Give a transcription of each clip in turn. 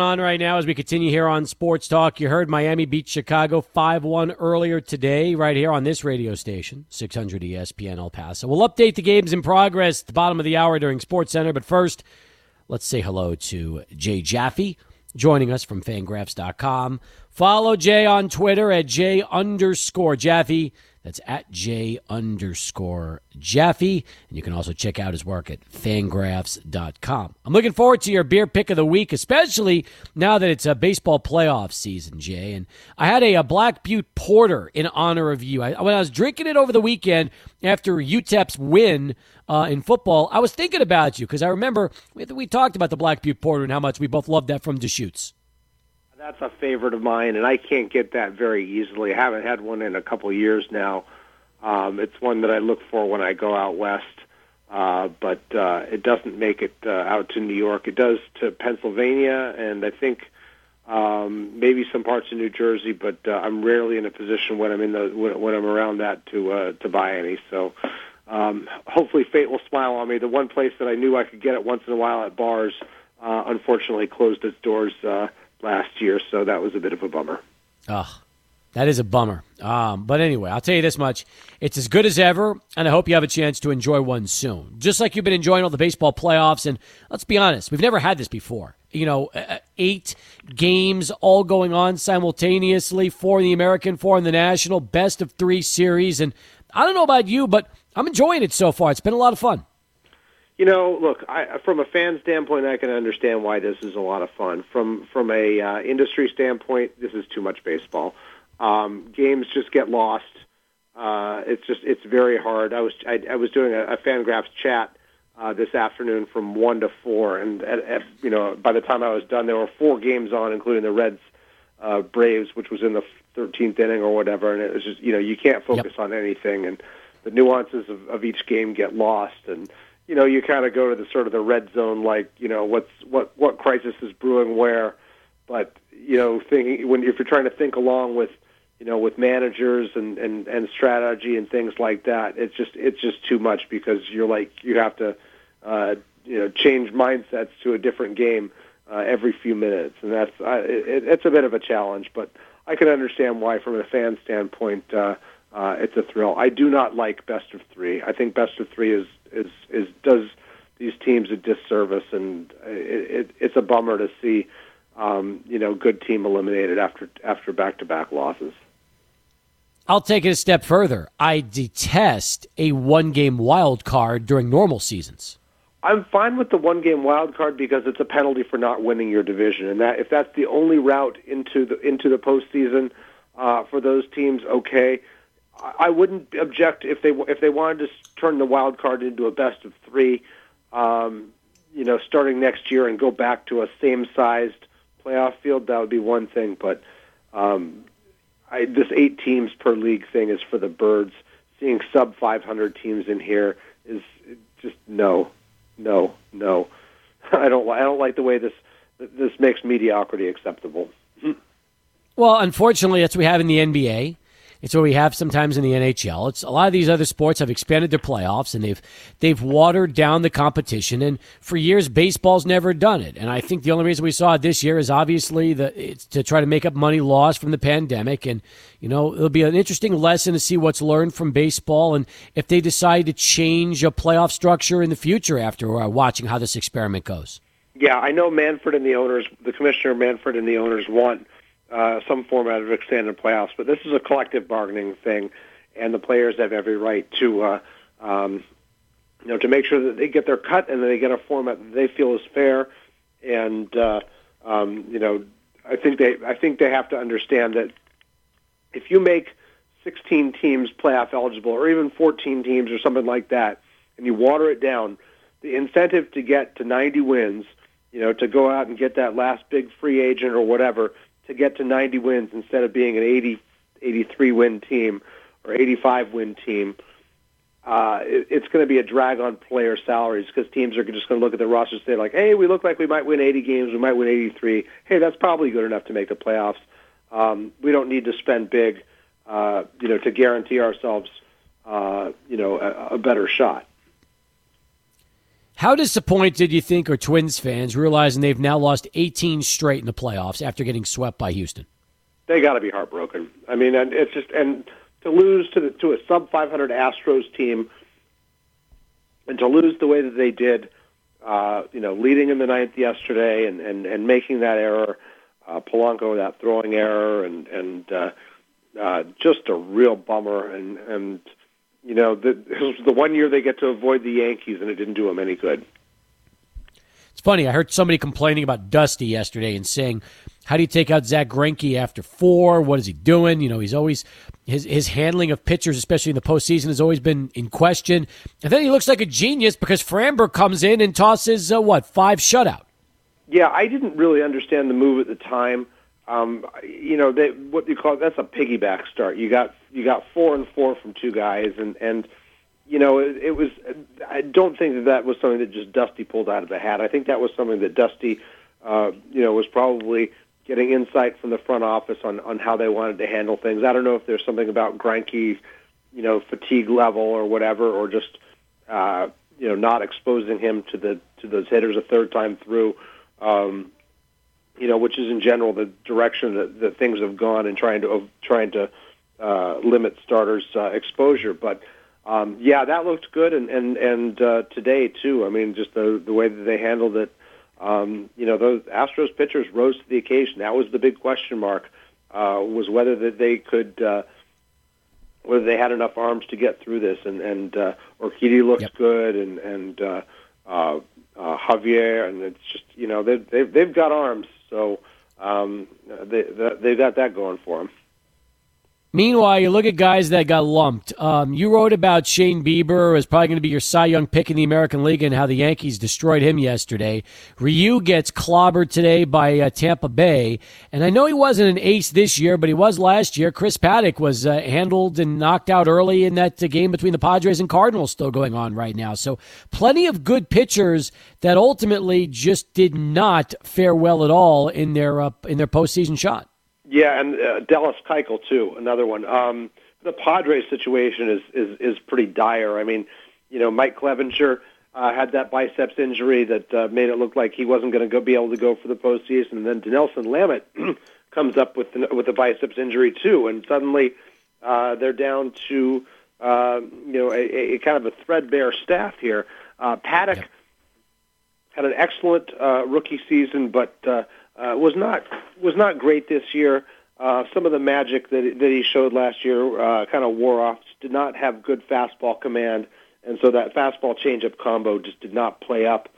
on right now as we continue here on Sports Talk. You heard Miami beat Chicago 5 1 earlier today, right here on this radio station, 600 ESPN El Paso. We'll update the games in progress at the bottom of the hour during Sports Center, but first, let's say hello to Jay Jaffe joining us from fangraphs.com. Follow Jay on Twitter at J underscore Jaffe. That's at J underscore Jaffe. And you can also check out his work at fangraphs.com. I'm looking forward to your beer pick of the week, especially now that it's a baseball playoff season, Jay. And I had a, a Black Butte Porter in honor of you. I, when I was drinking it over the weekend after UTEP's win uh, in football, I was thinking about you because I remember we, we talked about the Black Butte Porter and how much we both loved that from Deschutes. That's a favorite of mine, and I can't get that very easily. I haven't had one in a couple of years now. Um, it's one that I look for when I go out west, uh, but uh, it doesn't make it uh, out to New York. It does to Pennsylvania, and I think um, maybe some parts of New Jersey. But uh, I'm rarely in a position when I'm in the when, when I'm around that to uh, to buy any. So um, hopefully, fate will smile on me. The one place that I knew I could get it once in a while at bars, uh, unfortunately, closed its doors. Uh, last year, so that was a bit of a bummer. Oh, that is a bummer. Um, but anyway, I'll tell you this much. It's as good as ever, and I hope you have a chance to enjoy one soon. Just like you've been enjoying all the baseball playoffs, and let's be honest, we've never had this before. You know, eight games all going on simultaneously, four in the American, four in the National, best of three series. And I don't know about you, but I'm enjoying it so far. It's been a lot of fun. You know, look, I, from a fan standpoint, I can understand why this is a lot of fun. From from a uh, industry standpoint, this is too much baseball. Um, games just get lost. Uh, it's just it's very hard. I was I, I was doing a, a Fangraphs chat uh, this afternoon from one to four, and at, at, you know by the time I was done, there were four games on, including the Reds uh, Braves, which was in the 13th inning or whatever, and it was just you know you can't focus yep. on anything, and the nuances of, of each game get lost, and you know, you kind of go to the sort of the red zone, like you know, what's what what crisis is brewing where. But you know, thinking when if you're trying to think along with you know with managers and and and strategy and things like that, it's just it's just too much because you're like you have to uh, you know change mindsets to a different game uh, every few minutes, and that's uh, it, it's a bit of a challenge, but. I can understand why, from a fan standpoint, uh, uh, it's a thrill. I do not like best of three. I think best of three is is is does these teams a disservice, and it, it, it's a bummer to see um, you know good team eliminated after after back to back losses. I'll take it a step further. I detest a one game wild card during normal seasons. I'm fine with the one game wild card because it's a penalty for not winning your division, and that if that's the only route into the into the postseason uh, for those teams, okay. I wouldn't object if they if they wanted to turn the wild card into a best of three, um, you know, starting next year and go back to a same sized playoff field. That would be one thing, but um, I, this eight teams per league thing is for the birds. Seeing sub 500 teams in here is just no, no, no. I don't I don't like the way this this makes mediocrity acceptable. Well, unfortunately, that's what we have in the NBA. It's what we have sometimes in the NHL. It's a lot of these other sports have expanded their playoffs and they've they've watered down the competition. And for years, baseball's never done it. And I think the only reason we saw it this year is obviously the it's to try to make up money lost from the pandemic. And you know it'll be an interesting lesson to see what's learned from baseball and if they decide to change a playoff structure in the future after uh, watching how this experiment goes. Yeah, I know Manfred and the owners, the commissioner Manfred and the owners want uh, some format of extended playoffs. But this is a collective bargaining thing, and the players have every right to, uh, um, you know, to make sure that they get their cut and that they get a format that they feel is fair. And uh, um, you know, I think they, I think they have to understand that if you make 16 teams playoff eligible, or even 14 teams, or something like that, and you water it down, the incentive to get to 90 wins, you know, to go out and get that last big free agent or whatever, to get to 90 wins instead of being an 80, 83 win team or 85 win team, uh, it, it's going to be a drag on player salaries because teams are just going to look at the roster and say like, "Hey, we look like we might win 80 games, we might win 83. Hey, that's probably good enough to make the playoffs. Um, we don't need to spend big, uh, you know, to guarantee ourselves, uh, you know, a, a better shot." How disappointed do you think are Twins fans realizing they've now lost 18 straight in the playoffs after getting swept by Houston? They got to be heartbroken. I mean, and it's just and to lose to the, to a sub 500 Astros team and to lose the way that they did, uh, you know, leading in the ninth yesterday and and and making that error, uh, Polanco that throwing error and and uh, uh, just a real bummer and and you know, the, it was the one year they get to avoid the Yankees, and it didn't do them any good. It's funny. I heard somebody complaining about Dusty yesterday and saying, "How do you take out Zack Greinke after four? What is he doing? You know, he's always his his handling of pitchers, especially in the postseason, has always been in question. And then he looks like a genius because Framber comes in and tosses uh, what five shutout. Yeah, I didn't really understand the move at the time. Um, you know, they, what you call that's a piggyback start. You got you got four and four from two guys, and and you know it, it was. I don't think that that was something that just Dusty pulled out of the hat. I think that was something that Dusty, uh, you know, was probably getting insight from the front office on on how they wanted to handle things. I don't know if there's something about Greinke's, you know, fatigue level or whatever, or just uh, you know not exposing him to the to those hitters a third time through. Um, you know, which is in general the direction that, that things have gone in trying to trying to uh, limit starters' uh, exposure. But um, yeah, that looked good, and and and uh, today too. I mean, just the the way that they handled it. Um, you know, those Astros pitchers rose to the occasion. That was the big question mark. Uh, was whether that they could. Uh, whether they had enough arms to get through this, and and uh, Urquidy looked yep. good, and and uh, uh, uh, Javier, and it's just you know they they've they've got arms, so um, they, they got that going for them. Meanwhile, you look at guys that got lumped. Um, you wrote about Shane Bieber as probably going to be your Cy Young pick in the American League and how the Yankees destroyed him yesterday. Ryu gets clobbered today by uh, Tampa Bay, and I know he wasn't an ace this year, but he was last year. Chris Paddack was uh, handled and knocked out early in that uh, game between the Padres and Cardinals, still going on right now. So, plenty of good pitchers that ultimately just did not fare well at all in their uh, in their postseason shot. Yeah, and uh, Dallas Keuchel too, another one. Um, the Padres situation is, is is pretty dire. I mean, you know, Mike Clevinger uh, had that biceps injury that uh, made it look like he wasn't going to go be able to go for the postseason. And then Dinelson Lamet comes up with the, with a biceps injury too, and suddenly uh, they're down to uh, you know a, a kind of a threadbare staff here. Uh, Paddack yep. had an excellent uh, rookie season, but uh, uh, was not was not great this year. Uh, some of the magic that that he showed last year uh, kind of wore off. Did not have good fastball command, and so that fastball changeup combo just did not play up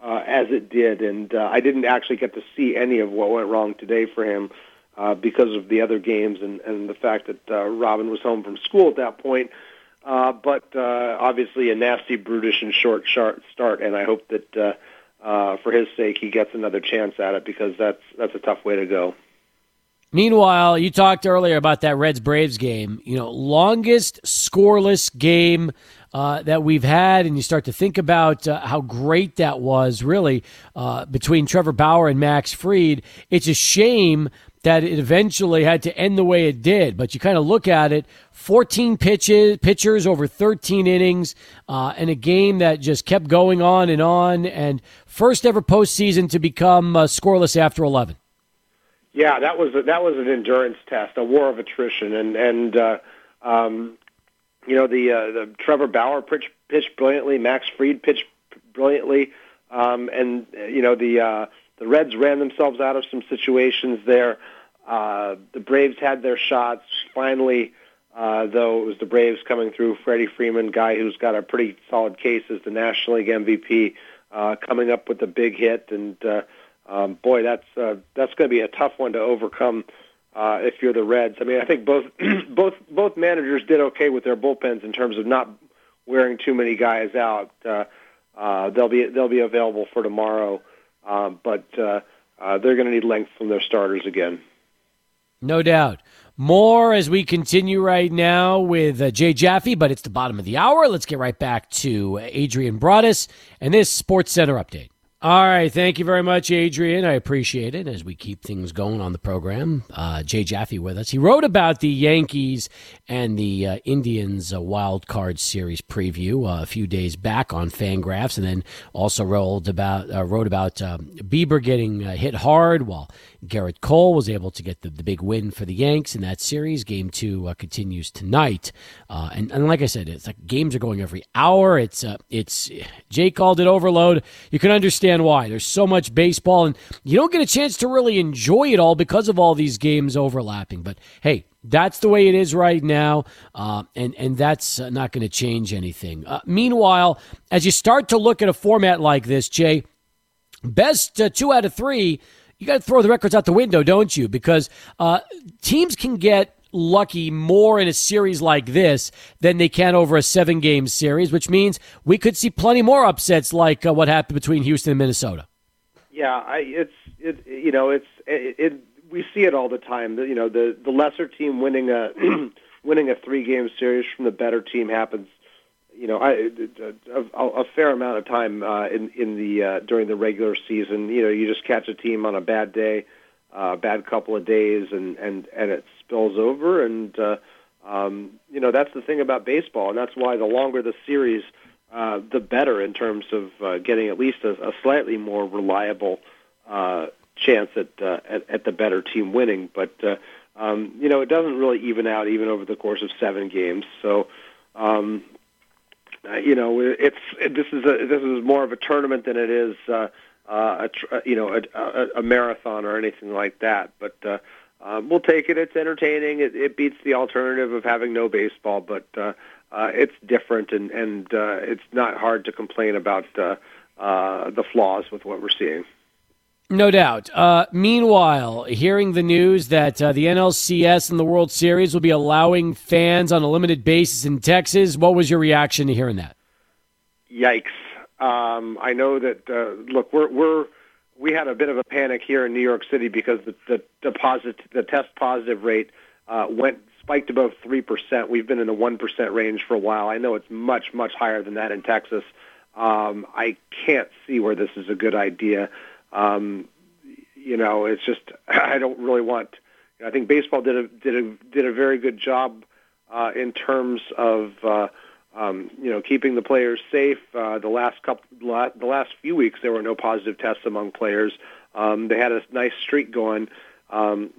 uh, as it did. And uh, I didn't actually get to see any of what went wrong today for him uh, because of the other games and and the fact that uh, Robin was home from school at that point. Uh, but uh, obviously a nasty, brutish, and short, start, and I hope that. Uh, uh, for his sake, he gets another chance at it because that's that's a tough way to go. Meanwhile, you talked earlier about that Reds Braves game. You know, longest scoreless game uh, that we've had, and you start to think about uh, how great that was, really, uh, between Trevor Bauer and Max Fried. It's a shame that it eventually had to end the way it did. But you kind of look at it 14 pitches, pitchers over 13 innings, uh, and a game that just kept going on and on. And first ever postseason to become uh, scoreless after 11. Yeah, that was a, that was an endurance test, a war of attrition, and and uh, um, you know the uh, the Trevor Bauer pitched, pitched brilliantly, Max Fried pitched brilliantly, um, and you know the uh, the Reds ran themselves out of some situations there. Uh, the Braves had their shots. Finally, uh, though, it was the Braves coming through. Freddie Freeman, guy who's got a pretty solid case as the National League MVP, uh, coming up with a big hit. And uh, um, boy, that's uh, that's going to be a tough one to overcome uh, if you're the Reds. I mean, I think both both both managers did okay with their bullpens in terms of not wearing too many guys out. Uh, uh, they'll be they'll be available for tomorrow, uh, but uh, uh, they're going to need length from their starters again. No doubt. More as we continue right now with uh, Jay Jaffe, but it's the bottom of the hour. Let's get right back to Adrian Broadus and this Sports Center update. All right. Thank you very much, Adrian. I appreciate it as we keep things going on the program. Uh, Jay Jaffe with us. He wrote about the Yankees and the uh, Indians uh, wild card series preview uh, a few days back on Fangraphs, and then also wrote about uh, wrote about um, Bieber getting uh, hit hard while Gerrit Cole was able to get the, the big win for the Yanks in that series. Game two uh, continues tonight, uh, and, and like I said, it's like games are going every hour. It's uh, it's Jay called it overload. You can understand why. There's so much baseball, and you don't get a chance to really enjoy it all because of all these games overlapping. But hey, that's the way it is right now, uh, and and that's uh, not going to change anything. Uh, meanwhile, as you start to look at a format like this, Jay, best uh, two out of three you got to throw the records out the window, don't you? Because uh, teams can get lucky more in a series like this than they can over a seven game series, which means we could see plenty more upsets like uh, what happened between Houston and Minnesota. Yeah, I, it's it, you know it's it, it we see it all the time. You know the the lesser team winning a winning a three game series from the better team happens you know, I, a, a, a fair amount of time uh, in in the uh, during the regular season. You know, you just catch a team on a bad day, a uh, bad couple of days, and and and it spills over. And uh, um, you know, that's the thing about baseball, and that's why the longer the series, uh, the better in terms of uh, getting at least a, a slightly more reliable uh, chance at, uh, at at the better team winning. But uh, um, you know, it doesn't really even out even over the course of seven games. So. Um, uh, you know, it's this is a this is more of a tournament than it is uh, uh, a you know a, a, a marathon or anything like that. But uh, um, we'll take it. It's entertaining. It, it beats the alternative of having no baseball, but uh, uh, it's different, and and uh, it's not hard to complain about uh, uh, the flaws with what we're seeing. No doubt. Uh, meanwhile, hearing the news that uh, the NLCS and the World Series will be allowing fans on a limited basis in Texas, what was your reaction to hearing that? Yikes! Um, I know that. Uh, look, we're we're we had a bit of a panic here in New York City because the the deposit the test positive rate uh, went spiked above three percent. We've been in the one percent range for a while. I know it's much much higher than that in Texas. Um, I can't see where this is a good idea. Um, you know, it's just I don't really want. I think baseball did a did a did a very good job uh, in terms of uh, um, you know keeping the players safe. Uh, the last couple the last few weeks there were no positive tests among players. Um, they had a nice streak going. Um,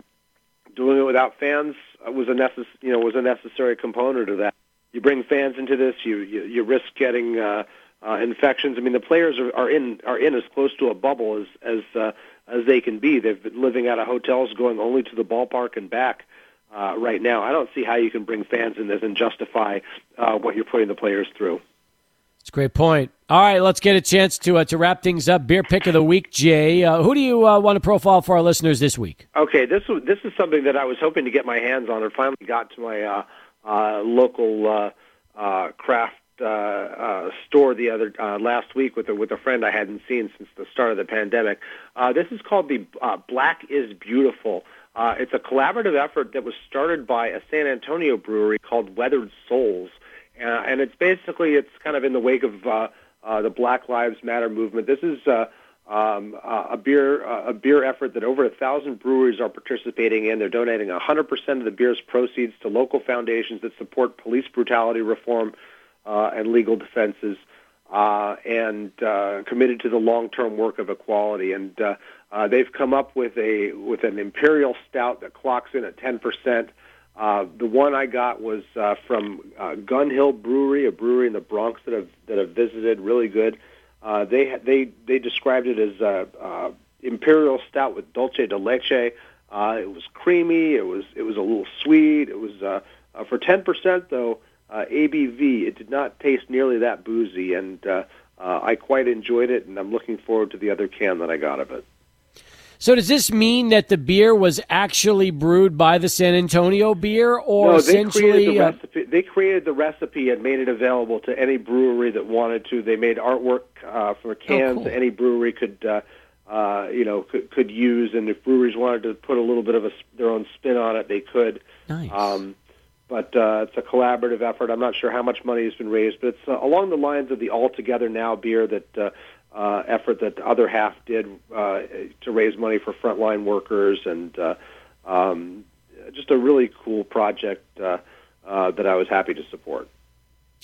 doing it without fans was a necess- you know was a necessary component of that. You bring fans into this, you you, you risk getting uh, uh, infections. I mean, the players are, are in are in as close to a bubble as as uh, as they can be. They've been living out of hotels, going only to the ballpark and back. Uh, right now, I don't see how you can bring fans in this and justify uh, what you're putting the players through. It's a great point. All right, let's get a chance to uh, to wrap things up. Beer pick of the week, Jay. Uh, who do you uh, want to profile for our listeners this week? Okay, this this is something that I was hoping to get my hands on, and finally got to my uh, uh, local uh, uh, craft uh, uh, store the other uh, last week with a, with a friend I hadn't seen since the start of the pandemic. Uh, this is called the uh, Black is Beautiful. Uh, it's a collaborative effort that was started by a San Antonio brewery called Weathered Souls, uh, and it's basically it's kind of in the wake of uh, uh, the Black Lives Matter movement. This is uh, um, uh, a beer uh, a beer effort that over a thousand breweries are participating in. They're donating 100% of the beer's proceeds to local foundations that support police brutality reform uh, and legal defenses, uh, and uh, committed to the long-term work of equality. And uh, uh, they've come up with a with an imperial stout that clocks in at 10 percent. Uh, the one I got was uh, from uh, Gun Hill Brewery, a brewery in the Bronx that I've that I've visited. Really good. Uh, they they they described it as uh, uh, imperial stout with dulce de leche. Uh, it was creamy. It was it was a little sweet. It was uh, uh, for ten percent though uh, ABV. It did not taste nearly that boozy, and uh, uh, I quite enjoyed it, and I'm looking forward to the other can that I got of it. So does this mean that the beer was actually brewed by the San Antonio beer, or no, they essentially created the uh, recipe. They created the recipe and made it available to any brewery that wanted to. They made artwork uh, for cans cool. any brewery could, uh, uh, you know, could, could use. And if breweries wanted to put a little bit of a, their own spin on it, they could. nice? Um, but uh, it's a collaborative effort. I'm not sure how much money has been raised, but it's uh, along the lines of the All Together Now beer that uh, uh, effort that the other half did uh, to raise money for frontline workers, and uh, um, just a really cool project uh, uh, that I was happy to support.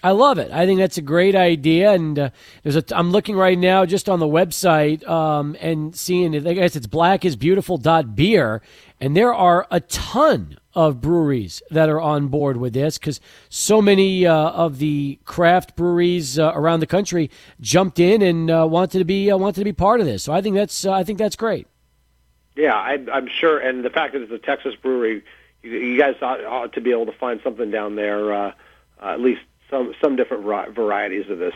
I love it. I think that's a great idea. And uh, there's a. I'm looking right now just on the website um, and seeing. I guess it's blackisbeautiful.beer, and there are a ton of breweries that are on board with this because so many uh, of the craft breweries uh, around the country jumped in and uh, wanted to be uh, wanted to be part of this. So I think that's uh, I think that's great. Yeah, I, I'm sure, and the fact that it's a Texas brewery, you, you guys ought, ought to be able to find something down there, uh, at least some some different varieties of this.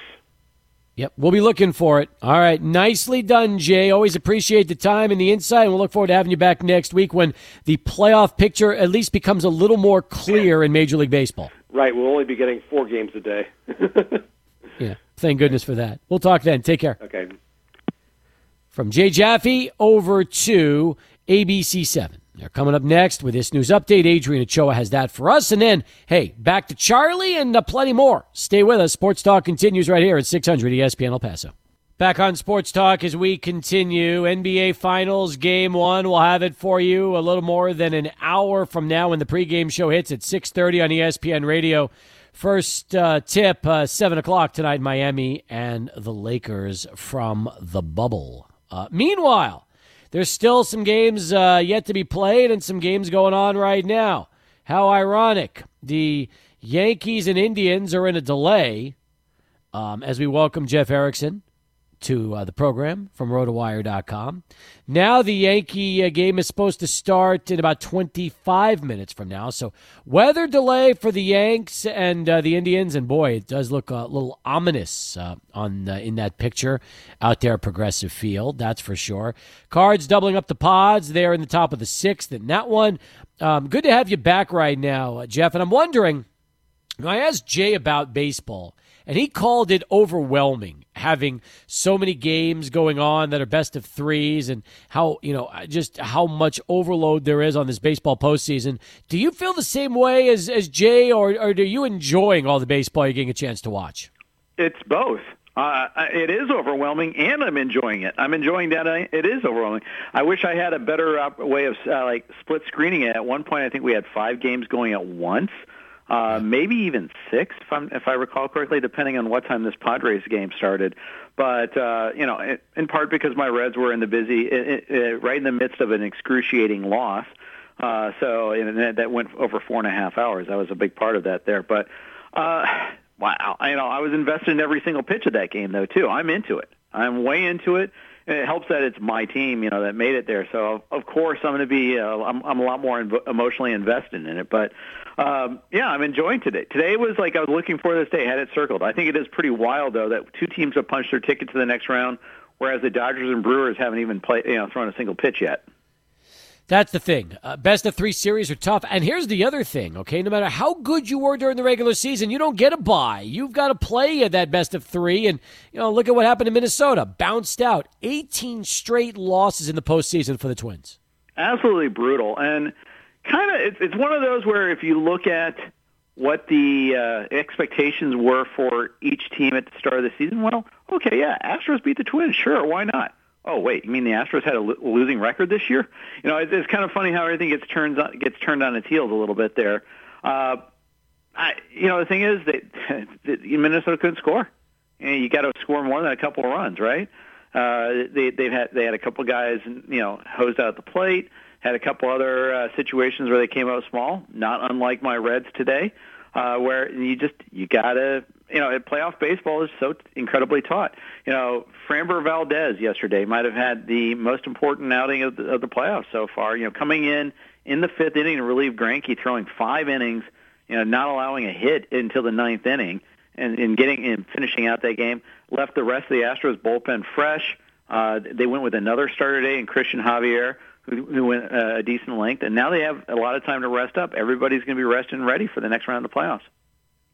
Yep, we'll be looking for it. All right, nicely done, Jay. Always appreciate the time and the insight, and we'll look forward to having you back next week when the playoff picture at least becomes a little more clear in Major League Baseball. Right, we'll only be getting four games a day. yeah, thank goodness for that. We'll talk then. Take care. Okay. From Jay Jaffe over to ABC7. They're coming up next with this news update. Adrian Ochoa has that for us. And then, hey, back to Charlie and uh, plenty more. Stay with us. Sports Talk continues right here at 600 ESPN El Paso. Back on Sports Talk as we continue. NBA Finals Game 1. We'll have it for you a little more than an hour from now when the pregame show hits at 6.30 on ESPN Radio. First uh, tip, uh, 7 o'clock tonight, Miami and the Lakers from the bubble. Uh, meanwhile, there's still some games uh, yet to be played and some games going on right now. How ironic. The Yankees and Indians are in a delay um, as we welcome Jeff Erickson to uh, the program from rotowire.com. Now the Yankee uh, game is supposed to start in about 25 minutes from now. So weather delay for the Yanks and uh, the Indians, and boy, it does look a little ominous uh, on in that picture out there, Progressive Field. That's for sure. Cards doubling up the pods. They're in the top of the sixth And that one. Um, good to have you back right now, uh, Jeff. And I'm wondering. I asked Jay about baseball and he called it overwhelming having so many games going on that are best of threes and how you know just how much overload there is on this baseball postseason. Do you feel the same way as as Jay, or, or are you enjoying all the baseball you're getting a chance to watch? It's both. Uh, it is overwhelming, and I'm enjoying it. I'm enjoying that. It is overwhelming. I wish I had a better uh, way of uh, like split screening it. At one point, I think we had five games going at once uh, maybe even six, if, I'm, if I recall correctly, depending on what time this Padres game started. But uh, you know, in part because my Reds were in the busy, it, it, right in the midst of an excruciating loss. Uh, so and that, that went over four and a half hours. That was a big part of that there. But uh, wow, you know, I was invested in every single pitch of that game though too. I'm into it. I'm way into it it helps that it's my team, you know, that made it there. So of course I'm going to be, uh, I'm, I'm a lot more inv- emotionally invested in it. But um, yeah, I'm enjoying today. Today was like I was looking for this day, had it circled. I think it is pretty wild though that two teams have punched their ticket to the next round, whereas the Dodgers and Brewers haven't even played, you know, thrown a single pitch yet. That's the thing. Uh, best of three series are tough. And here's the other thing, okay? No matter how good you were during the regular season, you don't get a bye. You've got to play at that best of three. And, you know, look at what happened in Minnesota. Bounced out. 18 straight losses in the postseason for the Twins. Absolutely brutal. And kind of, it's, it's one of those where if you look at what the uh, expectations were for each team at the start of the season, well, okay, yeah, Astros beat the Twins. Sure, why not? Oh wait, you mean the Astros had a losing record this year? You know, it's, it's kind of funny how everything gets turned on, gets turned on its heels a little bit there. Uh, I, you know, the thing is that, that Minnesota couldn't score. Know, you got to score more than a couple of runs, right? Uh, they they've had they had a couple guys, you know, hosed out the plate. Had a couple other uh, situations where they came out small, not unlike my Reds today, uh, where you just you gotta you know, playoff baseball is so incredibly taut. You know, Framber Valdez yesterday might have had the most important outing of the, of the playoffs so far. You know, coming in in the fifth inning to relieve Greinke, throwing five innings, you know, not allowing a hit until the ninth inning, and, and getting and finishing out that game, left the rest of the Astros bullpen fresh. Uh, they went with another starter today in Christian Javier, who, who went uh, a decent length, and now they have a lot of time to rest up. Everybody's going to be rested and ready for the next round of the playoffs.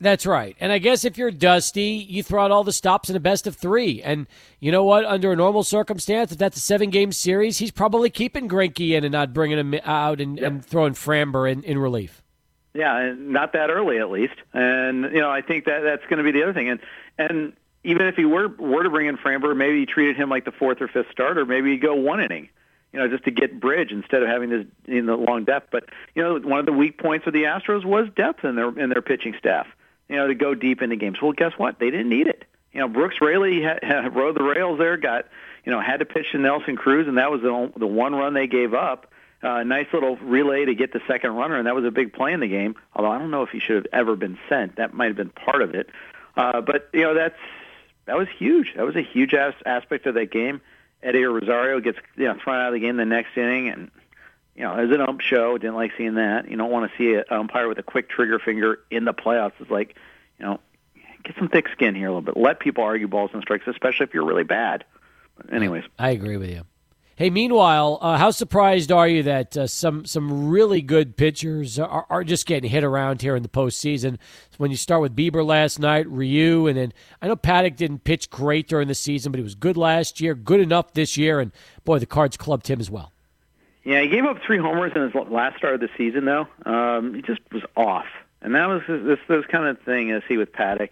That's right. And I guess if you're Dusty, you throw out all the stops in a best of three. And you know what? Under a normal circumstance, if that's a seven game series, he's probably keeping Greinke in and not bringing him out and, yep. and throwing Framber in, in relief. Yeah, not that early at least. And, you know, I think that that's going to be the other thing. And, and even if he were were to bring in Framber, maybe he treated him like the fourth or fifth starter. Maybe he go one inning, you know, just to get bridge instead of having this in the long depth. But you know, one of the weak points of the Astros was depth in their in their pitching staff. You know, to go deep into games. Well, guess what? They didn't need it. You know, Brooks Raley had, had rode the rails there. Got you know had to pitch to Nelson Cruz, and that was the the one run they gave up. Uh, nice little relay to get the second runner, and that was a big play in the game. Although I don't know if he should have ever been sent. That might have been part of it. Uh, but you know that's that was huge. That was a huge as- aspect of that game. Eddie Rosario gets you know thrown out of the game the next inning, and you know as an ump show, didn't like seeing that. You don't want to see an umpire with a quick trigger finger in the playoffs. It's like you know get some thick skin here a little bit. Let people argue balls and strikes, especially if you're really bad. But anyways, I agree with you. Hey, meanwhile, uh, how surprised are you that uh, some some really good pitchers are, are, just getting hit around here in the postseason? When you start with Bieber last night, Ryu, and then I know Paddack didn't pitch great during the season, but he was good last year, good enough this year, and boy, the Cards clubbed him as well. Yeah, he gave up three homers in his last start of the season, though. Um, he just was off, and that was this this kind of thing I see with Paddack.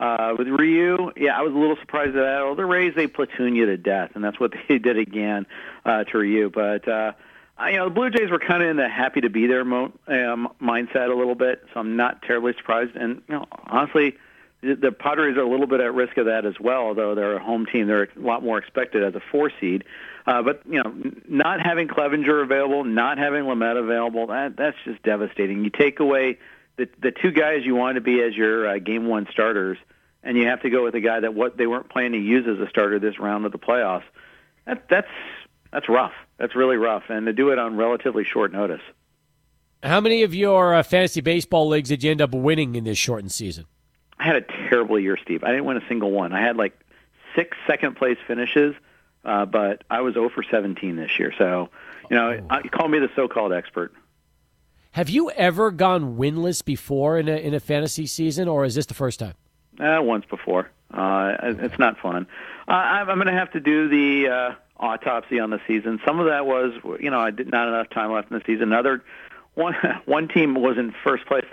Uh, with Ryu, yeah, I was a little surprised at that. Well, the Rays they platoon you to death, and that's what they did again uh, to Ryu. But uh, I, you know, the Blue Jays were kind of in the happy to be there mo- um, mindset a little bit, so I'm not terribly surprised. And you know, honestly, the, Padres are a little bit at risk of that as well. Although they're a home team, they're a lot more expected as a four seed. Uh, but you know, not having Clevinger available, not having Lamet available, that that's just devastating. You take away the the two guys you want to be as your uh, game one starters and you have to go with a guy that what they weren't planning to use as a starter this round of the playoffs. That, that's that's rough. That's really rough, and to do it on relatively short notice. How many of your uh, fantasy baseball leagues did you end up winning in this shortened season? I had a terrible year, Steve. I didn't win a single one. I had like six second place finishes, uh, but I was 0 for 17 this year. So, you know, oh. I, call me the so-called expert. Have you ever gone winless before in a in a fantasy season, or is this the first time? Uh, once before. Uh, it's not fun. Uh, I'm, I'm going to have to do the uh, autopsy on the season. Some of that was, you know, I did not enough time left in the season. Another one one team was in first place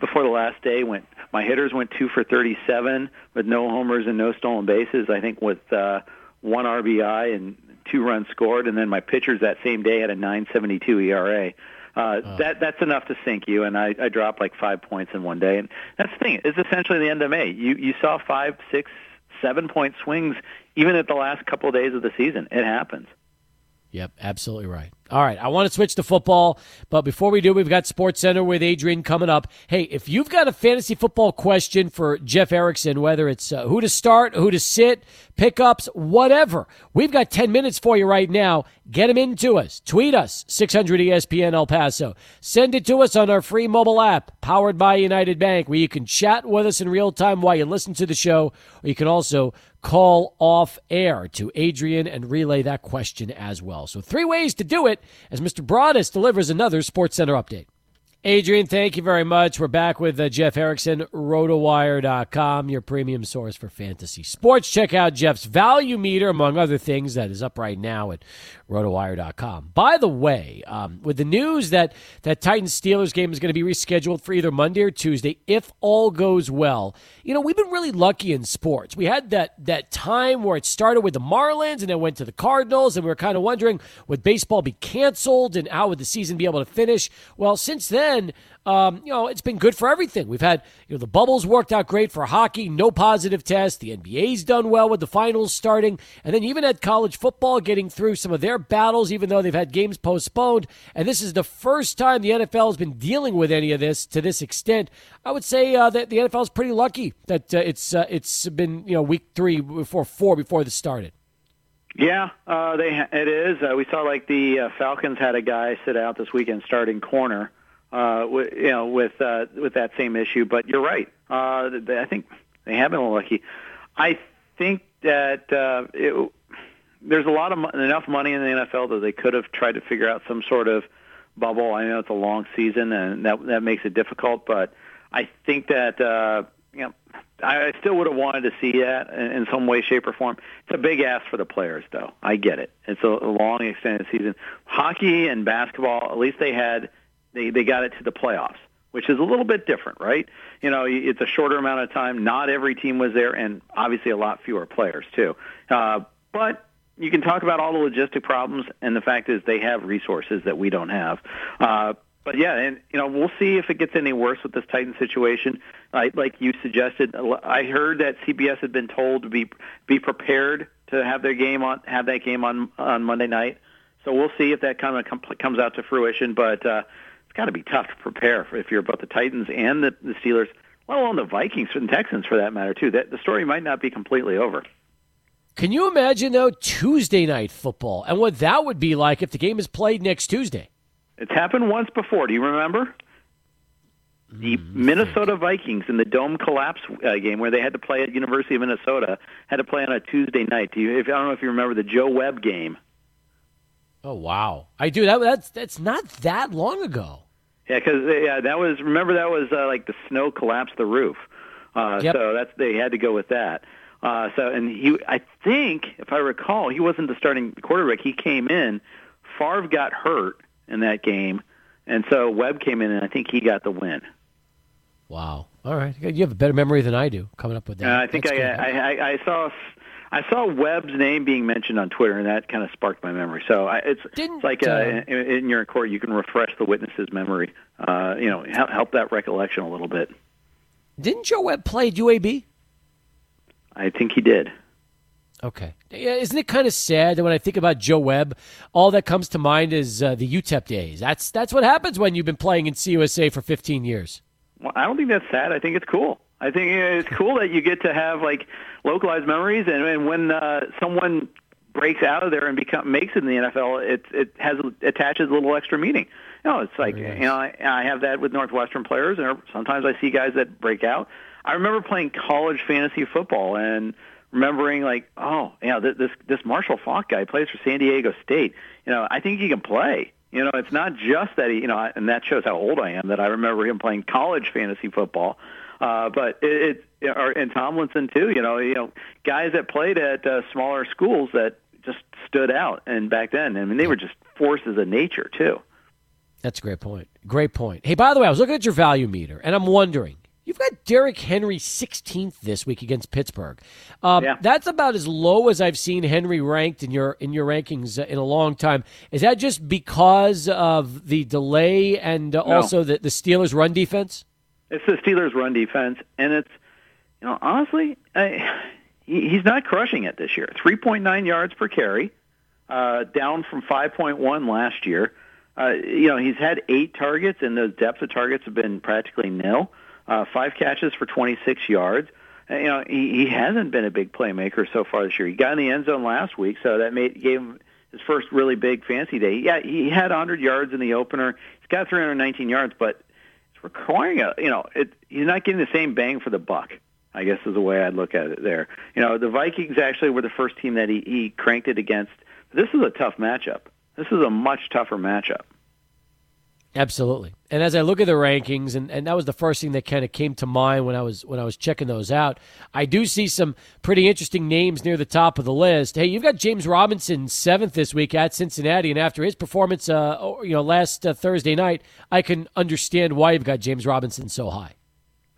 before the last day. Went my hitters went two for 37 with no homers and no stolen bases. I think with uh, one RBI and two runs scored, and then my pitchers that same day had a 9.72 ERA. Uh, oh. That that's enough to sink you, and I, I dropped like five points in one day. And that's the thing; it's essentially the end of May. You you saw five, six, seven point swings even at the last couple of days of the season. It happens. Yep, absolutely right. All right, I want to switch to football, but before we do, we've got Sports Center with Adrian coming up. Hey, if you've got a fantasy football question for Jeff Erickson, whether it's uh, who to start, who to sit, pickups, whatever, we've got 10 minutes for you right now. Get them into us. Tweet us, 600 ESPN El Paso. Send it to us on our free mobile app, powered by United Bank, where you can chat with us in real time while you listen to the show, or you can also call off air to Adrian and relay that question as well. So, three ways to do it as Mr. Broadus delivers another Sports Center update. Adrian, thank you very much. We're back with uh, Jeff Erickson, rotowire.com, your premium source for fantasy sports. Check out Jeff's value meter, among other things, that is up right now at rotowire.com. By the way, um, with the news that that Titans Steelers game is going to be rescheduled for either Monday or Tuesday, if all goes well, you know, we've been really lucky in sports. We had that, that time where it started with the Marlins and then went to the Cardinals, and we were kind of wondering would baseball be canceled and how would the season be able to finish? Well, since then, um, you know, it's been good for everything. We've had, you know, the bubbles worked out great for hockey, no positive tests. The NBA's done well with the finals starting. And then even had college football getting through some of their battles, even though they've had games postponed. And this is the first time the NFL has been dealing with any of this to this extent. I would say uh, that the NFL is pretty lucky that uh, it's uh, it's been, you know, week three before four before this started. Yeah, uh, they it is. Uh, we saw like the uh, Falcons had a guy sit out this weekend starting corner uh, with, you know, with uh, with that same issue. But you're right. Uh, I think they have been lucky. I think that uh, it, there's a lot of enough money in the NFL that they could have tried to figure out some sort of bubble. I know it's a long season and that that makes it difficult, but I think that uh, you know I still would have wanted to see that in, some way, shape, or form. It's a big ask for the players, though. I get it. It's a long, extended season. Hockey and basketball, at least they had they they got it to the playoffs. which is a little bit different, right? You know, it's a shorter amount of time. Not every team was there, and obviously a lot fewer players too. Uh, but you can talk about all the logistic problems, and the fact is they have resources that we don't have. Uh, but yeah, and you know we'll see if it gets any worse with this Titan situation. I, like you suggested, I heard that CBS had been told to be be prepared to have their game on have that game on on Monday night. So we'll see if that kind of com- comes out to fruition. But uh, got to be tough to prepare for if you're both the Titans and the, the Steelers, let alone the Vikings and Texans for that matter too. That the story might not be completely over. Can you imagine though Tuesday night football and what that would be like if the game is played next Tuesday? It's happened once before. Do you remember? The mm, Minnesota Vikings in the dome collapse uh, game where they had to play at University of Minnesota had to play on a Tuesday night. Do you? If, I don't know if you remember the Joe Webb game. Oh wow, I do. That that's that's not that long ago. Yeah, because yeah, that was remember that was uh, like the snow collapsed the roof. Uh, yep. So that's they had to go with that. Uh, so, and he, I think, if I recall, he wasn't the starting quarterback. He came in. Favre got hurt in that game, and so Webb came in, and I think he got the win. Wow! All right, you have a better memory than I do coming up with that. Uh, I think I, I, I, I saw I saw Webb's name being mentioned on Twitter, and that kind of sparked my memory. So I, it's, it's like uh, uh, in, in, your court, you can refresh the witness's memory. Uh, you know, help, help that recollection a little bit. Didn't Joe Webb play at UAB? I think he did. Okay. Isn't it kind of sad that when I think about Joe Webb, all that comes to mind is uh, the UTEP days? That's that's what happens when you've been playing in CUSA for 15 years. Well, I don't think that's sad. I think it's cool. I think it's cool that you get to have like localized memories, and, and when uh, someone breaks out of there and become makes it in the NFL, it it has attaches a little extra meaning. You know, it's like nice. you know I, I have that with Northwestern players, and sometimes I see guys that break out I remember playing college fantasy football and remembering like, oh, yeah, this this Marshall Faulk guy plays for San Diego State. You know, I think he can play. You know, it's not just that he, you know, and that shows how old I am that I remember him playing college fantasy football. Uh, but it, it or, and Tomlinson too. You know, you know, guys that played at uh, smaller schools that just stood out. And back then, I mean, they were just forces of nature too. That's a great point. Great point. Hey, by the way, I was looking at your value meter, and I'm wondering You've got Derrick Henry 16th this week against Pittsburgh. Um, yeah. That's about as low as I've seen Henry ranked in your in your rankings uh, in a long time. Is that just because of the delay and uh, no. also the, the Steelers' run defense? It's the Steelers' run defense, and it's you know honestly, I, he's not crushing it this year. 3.9 yards per carry, uh, down from 5.1 last year. Uh, you know, he's had eight targets, and the depth of targets have been practically nil uh, five catches for 26 yards. Uh, you know, he, he hasn't been a big playmaker so far this year. He got in the end zone last week, so that made gave him his first really big fancy day. Yeah, he had 100 yards in the opener. He's got 319 yards, but requiring a you know it, he's not getting the same bang for the buck. I guess is the way I'd look at it there. You know, the Vikings actually were the first team that he, he cranked it against. This is a tough matchup. This is a much tougher matchup. Absolutely. And as I look at the rankings, and, and that was the first thing that kind of came to mind when I was when I was checking those out, I do see some pretty interesting names near the top of the list. Hey, you've got James Robinson seventh this week at Cincinnati, and after his performance, uh, you know, last uh, Thursday night, I can understand why you've got James Robinson so high.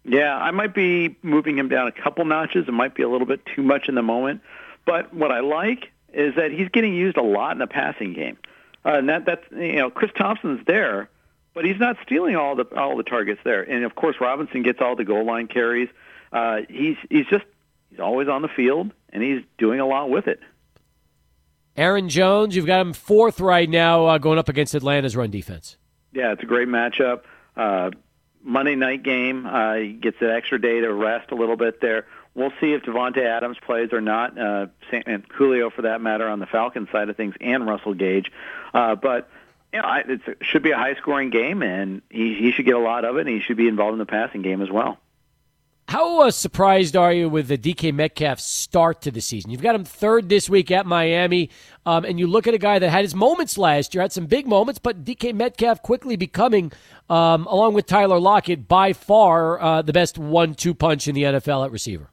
Yeah, I might be moving him down a couple notches. It might be a little bit too much in the moment, but what I like is that he's getting used a lot in the passing game, uh, and that that's you know Chris Thompson's there but he's not stealing all the all the targets there. And of course, Robinson gets all the goal line carries. Uh, he's he's just he's always on the field, and he's doing a lot with it. Aaron Jones, you've got him fourth right now, uh, going up against Atlanta's run defense. Yeah, it's a great matchup. Uh, Monday night game. Uh, he gets an extra day to rest a little bit there. We'll see if Davante Adams plays or not, uh, and Julio for that matter on the Falcons side of things, and Russell Gage. Uh, but you know, it should be a high scoring game, and he, he should get a lot of it, and he should be involved in the passing game as well. How uh, surprised are you with the DK Metcalf start to the season? You've got him third this week at Miami, um, and you look at a guy that had his moments last year, had some big moments, but DK Metcalf quickly becoming, um, along with Tyler Lockett, by far uh, the best one-two punch in the NFL at receiver.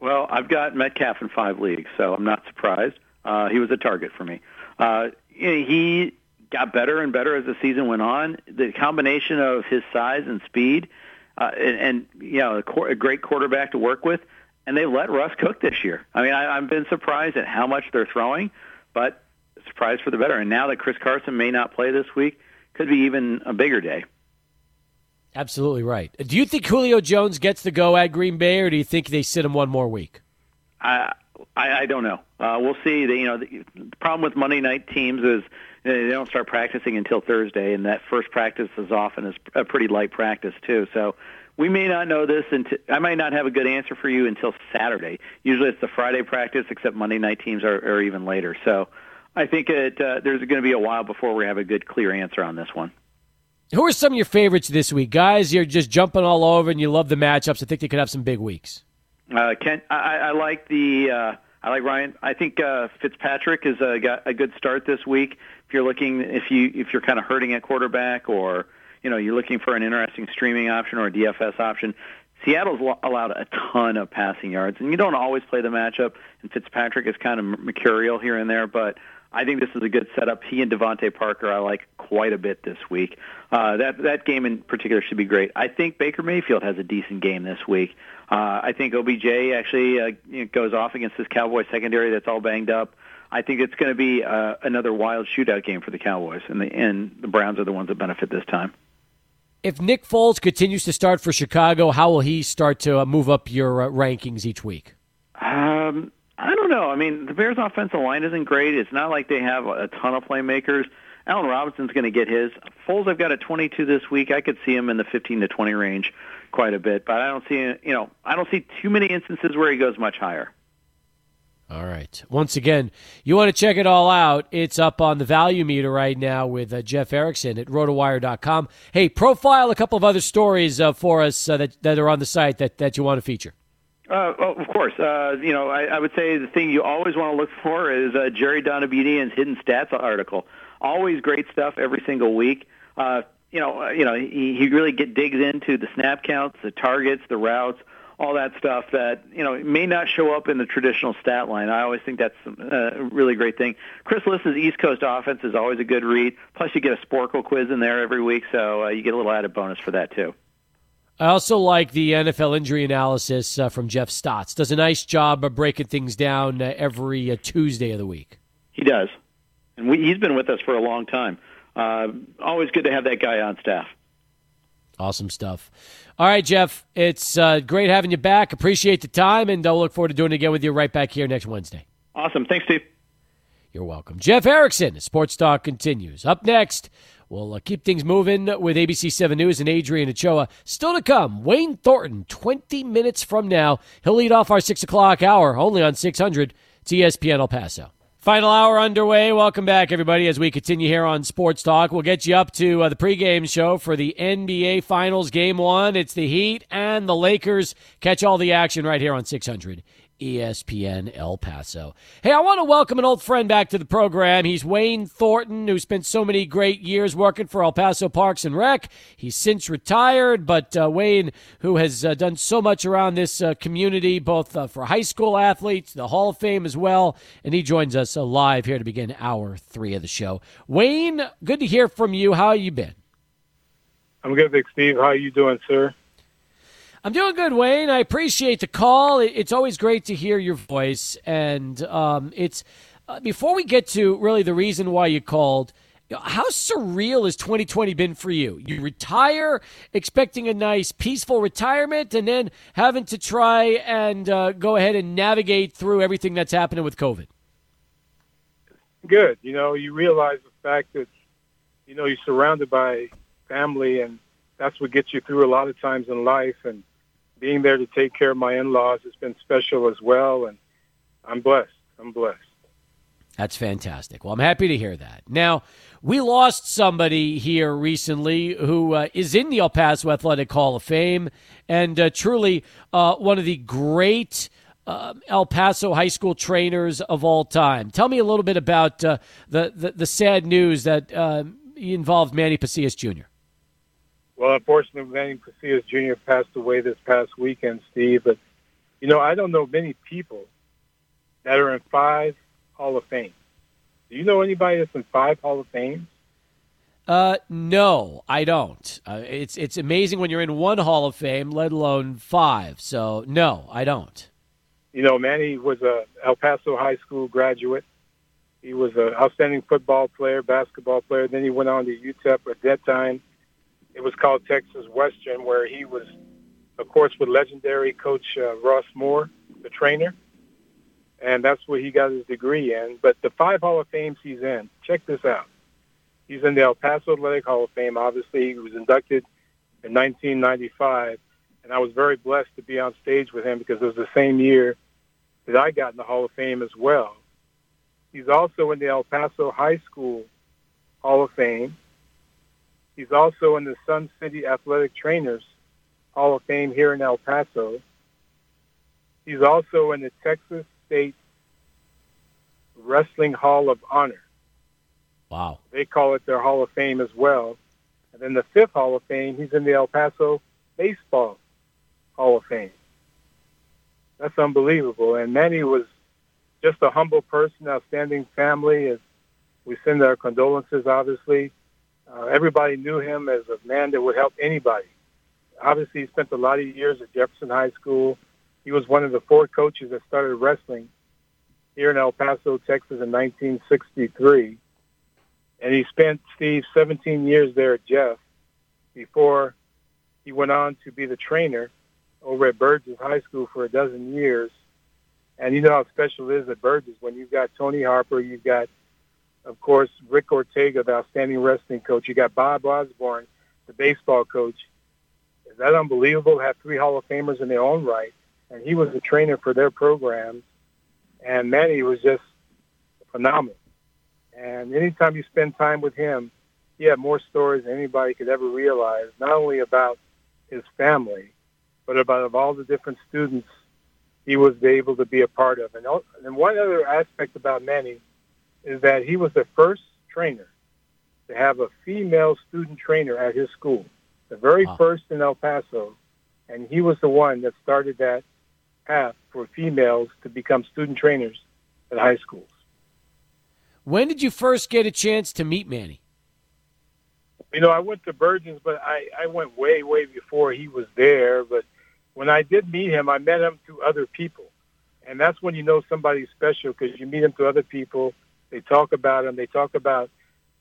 Well, I've got Metcalf in five leagues, so I'm not surprised. Uh, he was a target for me. Uh, he got better and better as the season went on. The combination of his size and speed, uh, and, and you know, a, a great quarterback to work with, and they let Russ cook this year. I mean, I, I've been surprised at how much they're throwing, but surprised for the better. And now that Chris Carson may not play this week, could be even a bigger day. Absolutely right. Do you think Julio Jones gets the go at Green Bay, or do you think they sit him one more week? I I, I don't know. Uh, we'll see. The, you know, the, the problem with Monday night teams is uh, they don't start practicing until Thursday, and that first practice is often is a pretty light practice too. So we may not know this until I might not have a good answer for you until Saturday. Usually it's the Friday practice, except Monday night teams are, are even later. So I think it, uh, there's going to be a while before we have a good, clear answer on this one. Who are some of your favorites this week, guys? You're just jumping all over, and you love the matchups. I think they could have some big weeks. Uh, Ken, I, I like the. Uh, I like Ryan. I think uh, Fitzpatrick has uh, got a good start this week. If you're looking, if you if you're kind of hurting at quarterback, or you know you're looking for an interesting streaming option or a DFS option, Seattle's allowed a ton of passing yards, and you don't always play the matchup. And Fitzpatrick is kind of mercurial here and there, but I think this is a good setup. He and DeVante Parker I like quite a bit this week. Uh, that that game in particular should be great. I think Baker Mayfield has a decent game this week. Uh, I think OBJ actually uh, you know, goes off against this Cowboy secondary that's all banged up. I think it's going to be uh, another wild shootout game for the Cowboys, and the and the Browns are the ones that benefit this time. If Nick Foles continues to start for Chicago, how will he start to uh, move up your uh, rankings each week? Um, I don't know. I mean, the Bears' offensive line isn't great. It's not like they have a ton of playmakers. Allen Robinson's going to get his. Foles, I've got a 22 this week. I could see him in the 15 to 20 range quite a bit, but I don't see you know I don't see too many instances where he goes much higher. All right. Once again, you want to check it all out. It's up on the value meter right now with uh, Jeff Erickson at rotowire.com. Hey, profile a couple of other stories uh, for us uh, that, that are on the site that, that you want to feature. Uh, well, of course. Uh, you know, I, I would say the thing you always want to look for is uh, Jerry Donabedian's Hidden Stats article. Always great stuff every single week. Uh, you know, uh, you know, he, he really get digs into the snap counts, the targets, the routes, all that stuff that you know may not show up in the traditional stat line. I always think that's uh, a really great thing. Chris Liss's East Coast offense is always a good read. Plus, you get a Sporcle quiz in there every week, so uh, you get a little added bonus for that too. I also like the NFL injury analysis uh, from Jeff Stotts. Does a nice job of breaking things down uh, every uh, Tuesday of the week. He does, and we, he's been with us for a long time. Uh, always good to have that guy on staff. Awesome stuff. All right, Jeff, it's uh, great having you back. Appreciate the time, and I'll look forward to doing it again with you right back here next Wednesday. Awesome. Thanks, Steve. You're welcome. Jeff Erickson, Sports Talk continues. Up next, We'll uh, keep things moving with ABC 7 News and Adrian Ochoa. Still to come, Wayne Thornton, 20 minutes from now. He'll lead off our 6 o'clock hour, only on 600 ESPN El Paso. Final hour underway. Welcome back, everybody, as we continue here on Sports Talk. We'll get you up to uh, the pregame show for the NBA Finals Game 1. It's the Heat and the Lakers. Catch all the action right here on 600 ESPN El Paso. Hey, I want to welcome an old friend back to the program. He's Wayne Thornton, who spent so many great years working for El Paso Parks and Rec. He's since retired, but uh, Wayne, who has uh, done so much around this uh, community, both uh, for high school athletes, the Hall of Fame as well, and he joins us uh, live here to begin hour three of the show. Wayne, good to hear from you. How you been? I'm good, Big Steve. How are you doing, sir? I'm doing good, Wayne. I appreciate the call. It's always great to hear your voice, and um, it's uh, before we get to really the reason why you called. How surreal has 2020 been for you? You retire expecting a nice, peaceful retirement, and then having to try and uh, go ahead and navigate through everything that's happening with COVID. Good. You know, you realize the fact that, you know, you're surrounded by family, and that's what gets you through a lot of times in life. And being there to take care of my in-laws has been special as well, and I'm blessed. I'm blessed. That's fantastic. Well, I'm happy to hear that. Now, we lost somebody here recently who uh, is in the El Paso Athletic Hall of Fame and uh, truly uh, one of the great uh, El Paso high school trainers of all time. Tell me a little bit about uh, the, the, the sad news that uh, involved Manny Pacias Jr. Well, unfortunately, Manny Pacias Jr. passed away this past weekend, Steve. But, you know, I don't know many people that are in five Hall of Fame. Do you know anybody that's in five Hall of Fames? Uh, no, I don't. Uh, it's it's amazing when you're in one Hall of Fame, let alone five. So no, I don't. You know, Manny was a El Paso High School graduate. He was an outstanding football player, basketball player. Then he went on to UTEP. At that time, it was called Texas Western, where he was, of course, with legendary coach uh, Ross Moore, the trainer, and that's where he got his degree in. But the five Hall of Fames he's in, check this out He's in the El Paso Athletic Hall of Fame. Obviously, he was inducted in 1995, and I was very blessed to be on stage with him because it was the same year that I got in the Hall of Fame as well. He's also in the El Paso High School Hall of Fame. He's also in the Sun City Athletic Trainers Hall of Fame here in El Paso. He's also in the Texas State Wrestling Hall of Honor. Wow. They call it their Hall of Fame as well. And then the fifth Hall of Fame, he's in the El Paso Baseball Hall of Fame. That's unbelievable. And Manny was just a humble person, outstanding family. As we send our condolences, obviously. Uh, everybody knew him as a man that would help anybody. Obviously, he spent a lot of years at Jefferson High School. He was one of the four coaches that started wrestling here in El Paso, Texas in 1963 and he spent Steve 17 years there at Jeff before he went on to be the trainer over at Burges High School for a dozen years. And you know how special it is at Burges when you've got Tony Harper, you've got, of course, Rick Ortega, the outstanding wrestling coach. You got Bob Osborne, the baseball coach. Is that unbelievable? Have three Hall of Famers in their own right, and he was the trainer for their programs. And Manny was just phenomenal. And anytime you spend time with him, he had more stories than anybody could ever realize, not only about his family, but about of all the different students he was able to be a part of. And, and one other aspect about Manny is that he was the first trainer to have a female student trainer at his school, the very wow. first in El Paso. And he was the one that started that path for females to become student trainers at high schools. When did you first get a chance to meet Manny? You know, I went to Burges, but I, I went way, way before he was there. But when I did meet him, I met him through other people. And that's when you know somebody's special because you meet him through other people. They talk about him. They talk about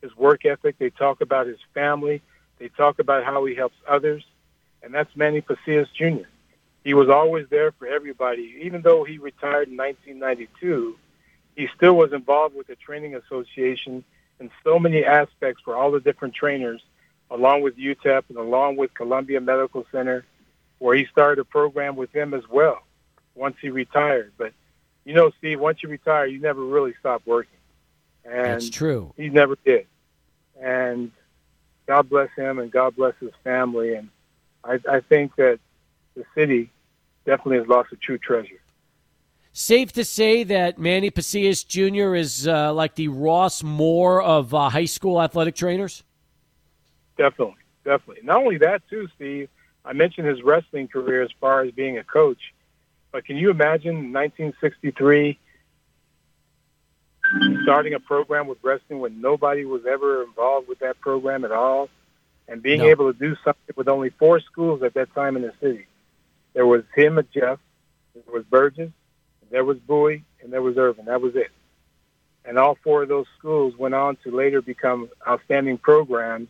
his work ethic. They talk about his family. They talk about how he helps others. And that's Manny Pasillas Jr. He was always there for everybody. Even though he retired in 1992, he still was involved with the training association in so many aspects for all the different trainers, along with UTEP and along with Columbia Medical Center, where he started a program with them as well once he retired. But you know, Steve, once you retire, you never really stop working. And That's true. He never did. And God bless him and God bless his family. And I, I think that the city definitely has lost a true treasure. Safe to say that Manny Pasillas Jr. is uh, like the Ross Moore of uh, high school athletic trainers? Definitely, definitely. Not only that, too, Steve. I mentioned his wrestling career as far as being a coach, but can you imagine 1963 starting a program with wrestling when nobody was ever involved with that program at all, and being no. able to do something with only four schools at that time in the city? There was him at Jeff, there was Burges, there was Bowie, and there was Irvin. That was it. And all four of those schools went on to later become outstanding programs.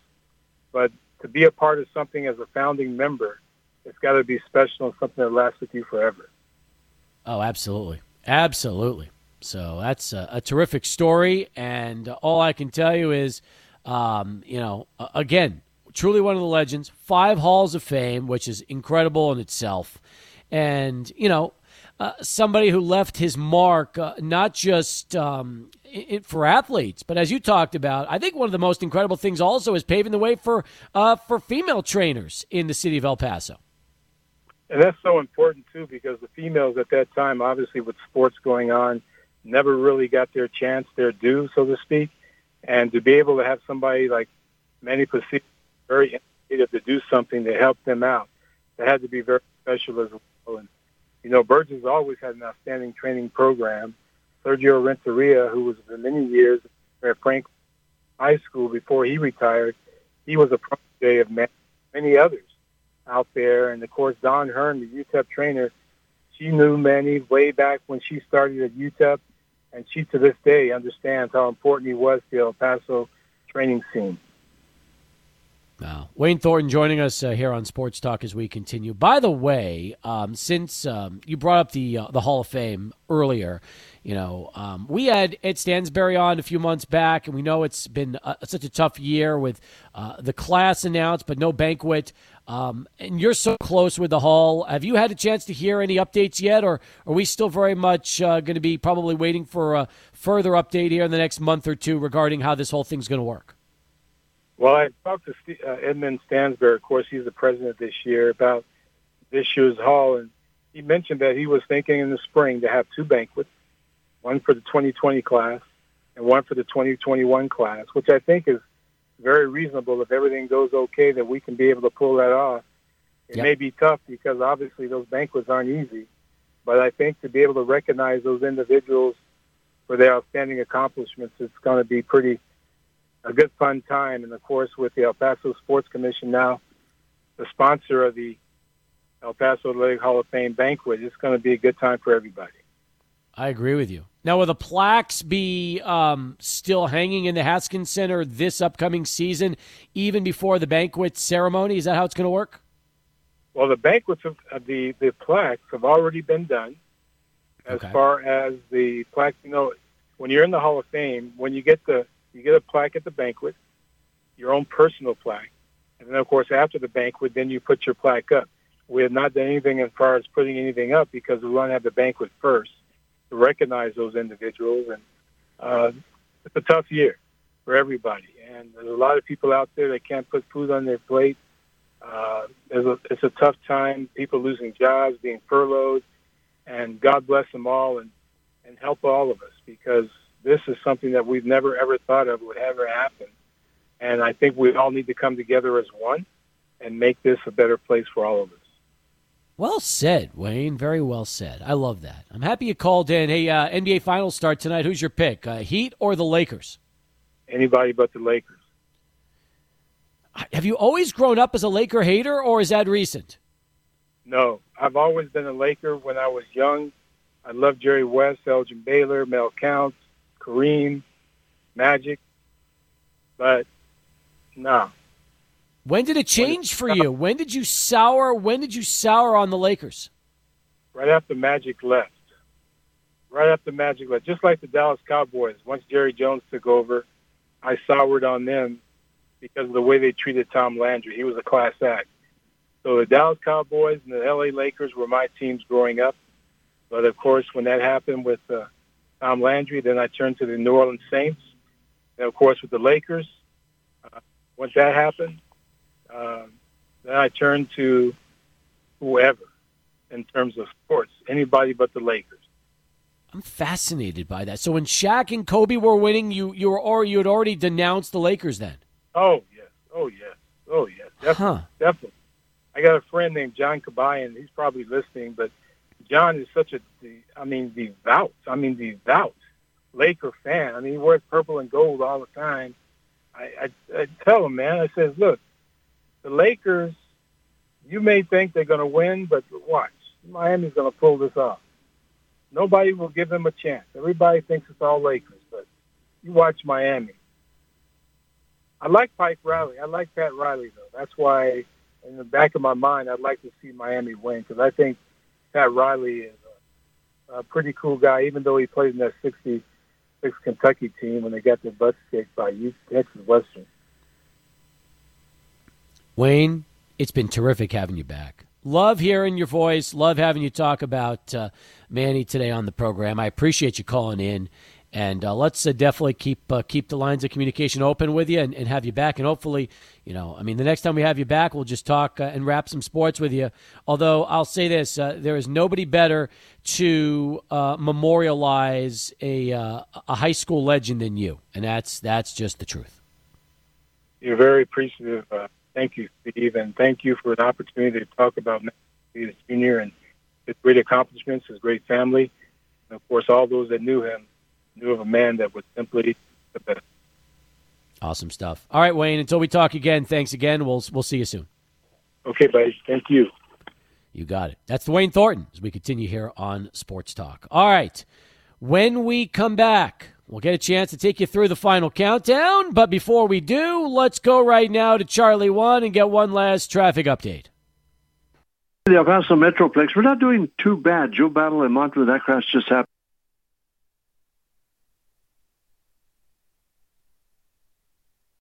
But to be a part of something as a founding member, it's got to be special and something that lasts with you forever. Oh, absolutely. Absolutely. So that's a, a terrific story. And all I can tell you is, um, you know, again, truly one of the legends, five halls of fame, which is incredible in itself. And, you know, uh, somebody who left his mark, uh, not just um, it, for athletes, but as you talked about, I think one of the most incredible things also is paving the way for uh, for female trainers in the city of El Paso. And that's so important too, because the females at that time, obviously with sports going on, never really got their chance, their due, so to speak. And to be able to have somebody like Manny Pasillas, very innovative to do something to help them out, that had to be very special as well. And you know, Burges always had an outstanding training program. Sergio Renteria, who was for many years at Frank High School before he retired, he was a protege of many, many others out there. And of course, Dawn Hearn, the UTEP trainer, she knew Manny way back when she started at UTEP, and she to this day understands how important he was to the El Paso training scene. Wow. Wayne Thornton joining us uh, here on Sports Talk as we continue. By the way, um, since um, you brought up the uh, the Hall of Fame earlier, you know um, we had Ed Stansbury on a few months back, and we know it's been uh, such a tough year with uh, the class announced, but no banquet. Um, and you're so close with the Hall. Have you had a chance to hear any updates yet, or are we still very much uh, going to be probably waiting for a further update here in the next month or two regarding how this whole thing's going to work? Well, I talked to Steve, uh, Edmund Stansbury. Of course, he's the president this year about this year's hall, and he mentioned that he was thinking in the spring to have two banquets, one for the 2020 class and one for the 2021 class, which I think is very reasonable. If everything goes okay, that we can be able to pull that off. It yep. may be tough because obviously those banquets aren't easy, but I think to be able to recognize those individuals for their outstanding accomplishments, it's going to be pretty a good fun time. And of course, with the El Paso Sports Commission now, the sponsor of the El Paso Athletic Hall of Fame banquet, it's going to be a good time for everybody. I agree with you. Now, will the plaques be um, still hanging in the Haskins Center this upcoming season, even before the banquet ceremony? Is that how it's going to work? Well, the banquets of uh, the the plaques have already been done. As okay. far as the plaques, you know, when you're in the Hall of Fame, when you get the you get a plaque at the banquet, your own personal plaque. And then, of course, after the banquet, then you put your plaque up. We have not done anything as far as putting anything up because we want to have the banquet first to recognize those individuals. And uh, it's a tough year for everybody. And there's a lot of people out there that can't put food on their plate. Uh, a, it's a tough time. People losing jobs, being furloughed, and God bless them all and, and help all of us because this is something that we've never ever thought of would ever happen. And I think we all need to come together as one and make this a better place for all of us. Well said, Wayne. Very well said. I love that. I'm happy you called in. Hey, uh, NBA Finals start tonight. Who's your pick, uh, Heat or the Lakers? Anybody but the Lakers. Have you always grown up as a Laker hater, or is that recent? No, I've always been a Laker. When I was young, I loved Jerry West, Elgin Baylor, Mel Counts, Kareem, Magic, but no. When did it change for you? When did you sour? When did you sour on the Lakers? Right after Magic left. Right after Magic left, just like the Dallas Cowboys. Once Jerry Jones took over, I soured on them because of the way they treated Tom Landry. He was a class act. So the Dallas Cowboys and the LA Lakers were my teams growing up. But of course, when that happened with uh, Tom Landry. Then I turned to the New Orleans Saints. And of course, with the Lakers, uh, once that happened, um, then I turned to whoever in terms of sports, anybody but the Lakers. I'm fascinated by that. So when Shaq and Kobe were winning, you you were or you had already denounced the Lakers then. Oh yes, oh yes, oh yes, definitely, huh. definitely. I got a friend named John Cabayan. He's probably listening, but John is such a, I mean, devout. I mean, devout Laker fan. I mean, he wears purple and gold all the time. I, I, I tell him, man, I says, look, the Lakers, you may think they're going to win, but watch, Miami's going to pull this off. Nobody will give them a chance. Everybody thinks it's all Lakers, but you watch Miami. I like Pike Riley. I like Pat Riley, though. That's why, in the back of my mind, I'd like to see Miami win because I think Pat Riley is a, a pretty cool guy, even though he played in that 66 Kentucky team when they got their butts kicked by Texas Western. Wayne, it's been terrific having you back. Love hearing your voice. Love having you talk about uh, Manny today on the program. I appreciate you calling in and uh, let's uh, definitely keep uh, keep the lines of communication open with you and, and, have you back. And hopefully, you know, I mean, the next time we have you back, we'll just talk uh, and wrap some sports with you. Although I'll say this: uh, there is nobody better to memorialize a a high school legend than you, and that's that's just the truth. You're very appreciative. Thank you, Steve, and thank you for the opportunity to talk about Messi Junior and his great accomplishments, his great family, and of course, all those that knew him knew of a man that was simply the best. Awesome stuff. All right, Wayne. Until we talk again, thanks again. We'll we'll see you soon. Okay, buddy. Thank you. You got it. That's Wayne Thornton as we continue here on Sports Talk. All right. When we come back, we'll get a chance to take you through the final countdown. But before we do, let's go right now to Charlie One and get one last traffic update. The El Paso Metroplex, we're not doing too bad. Joe Battle and Montville, that crash just happened.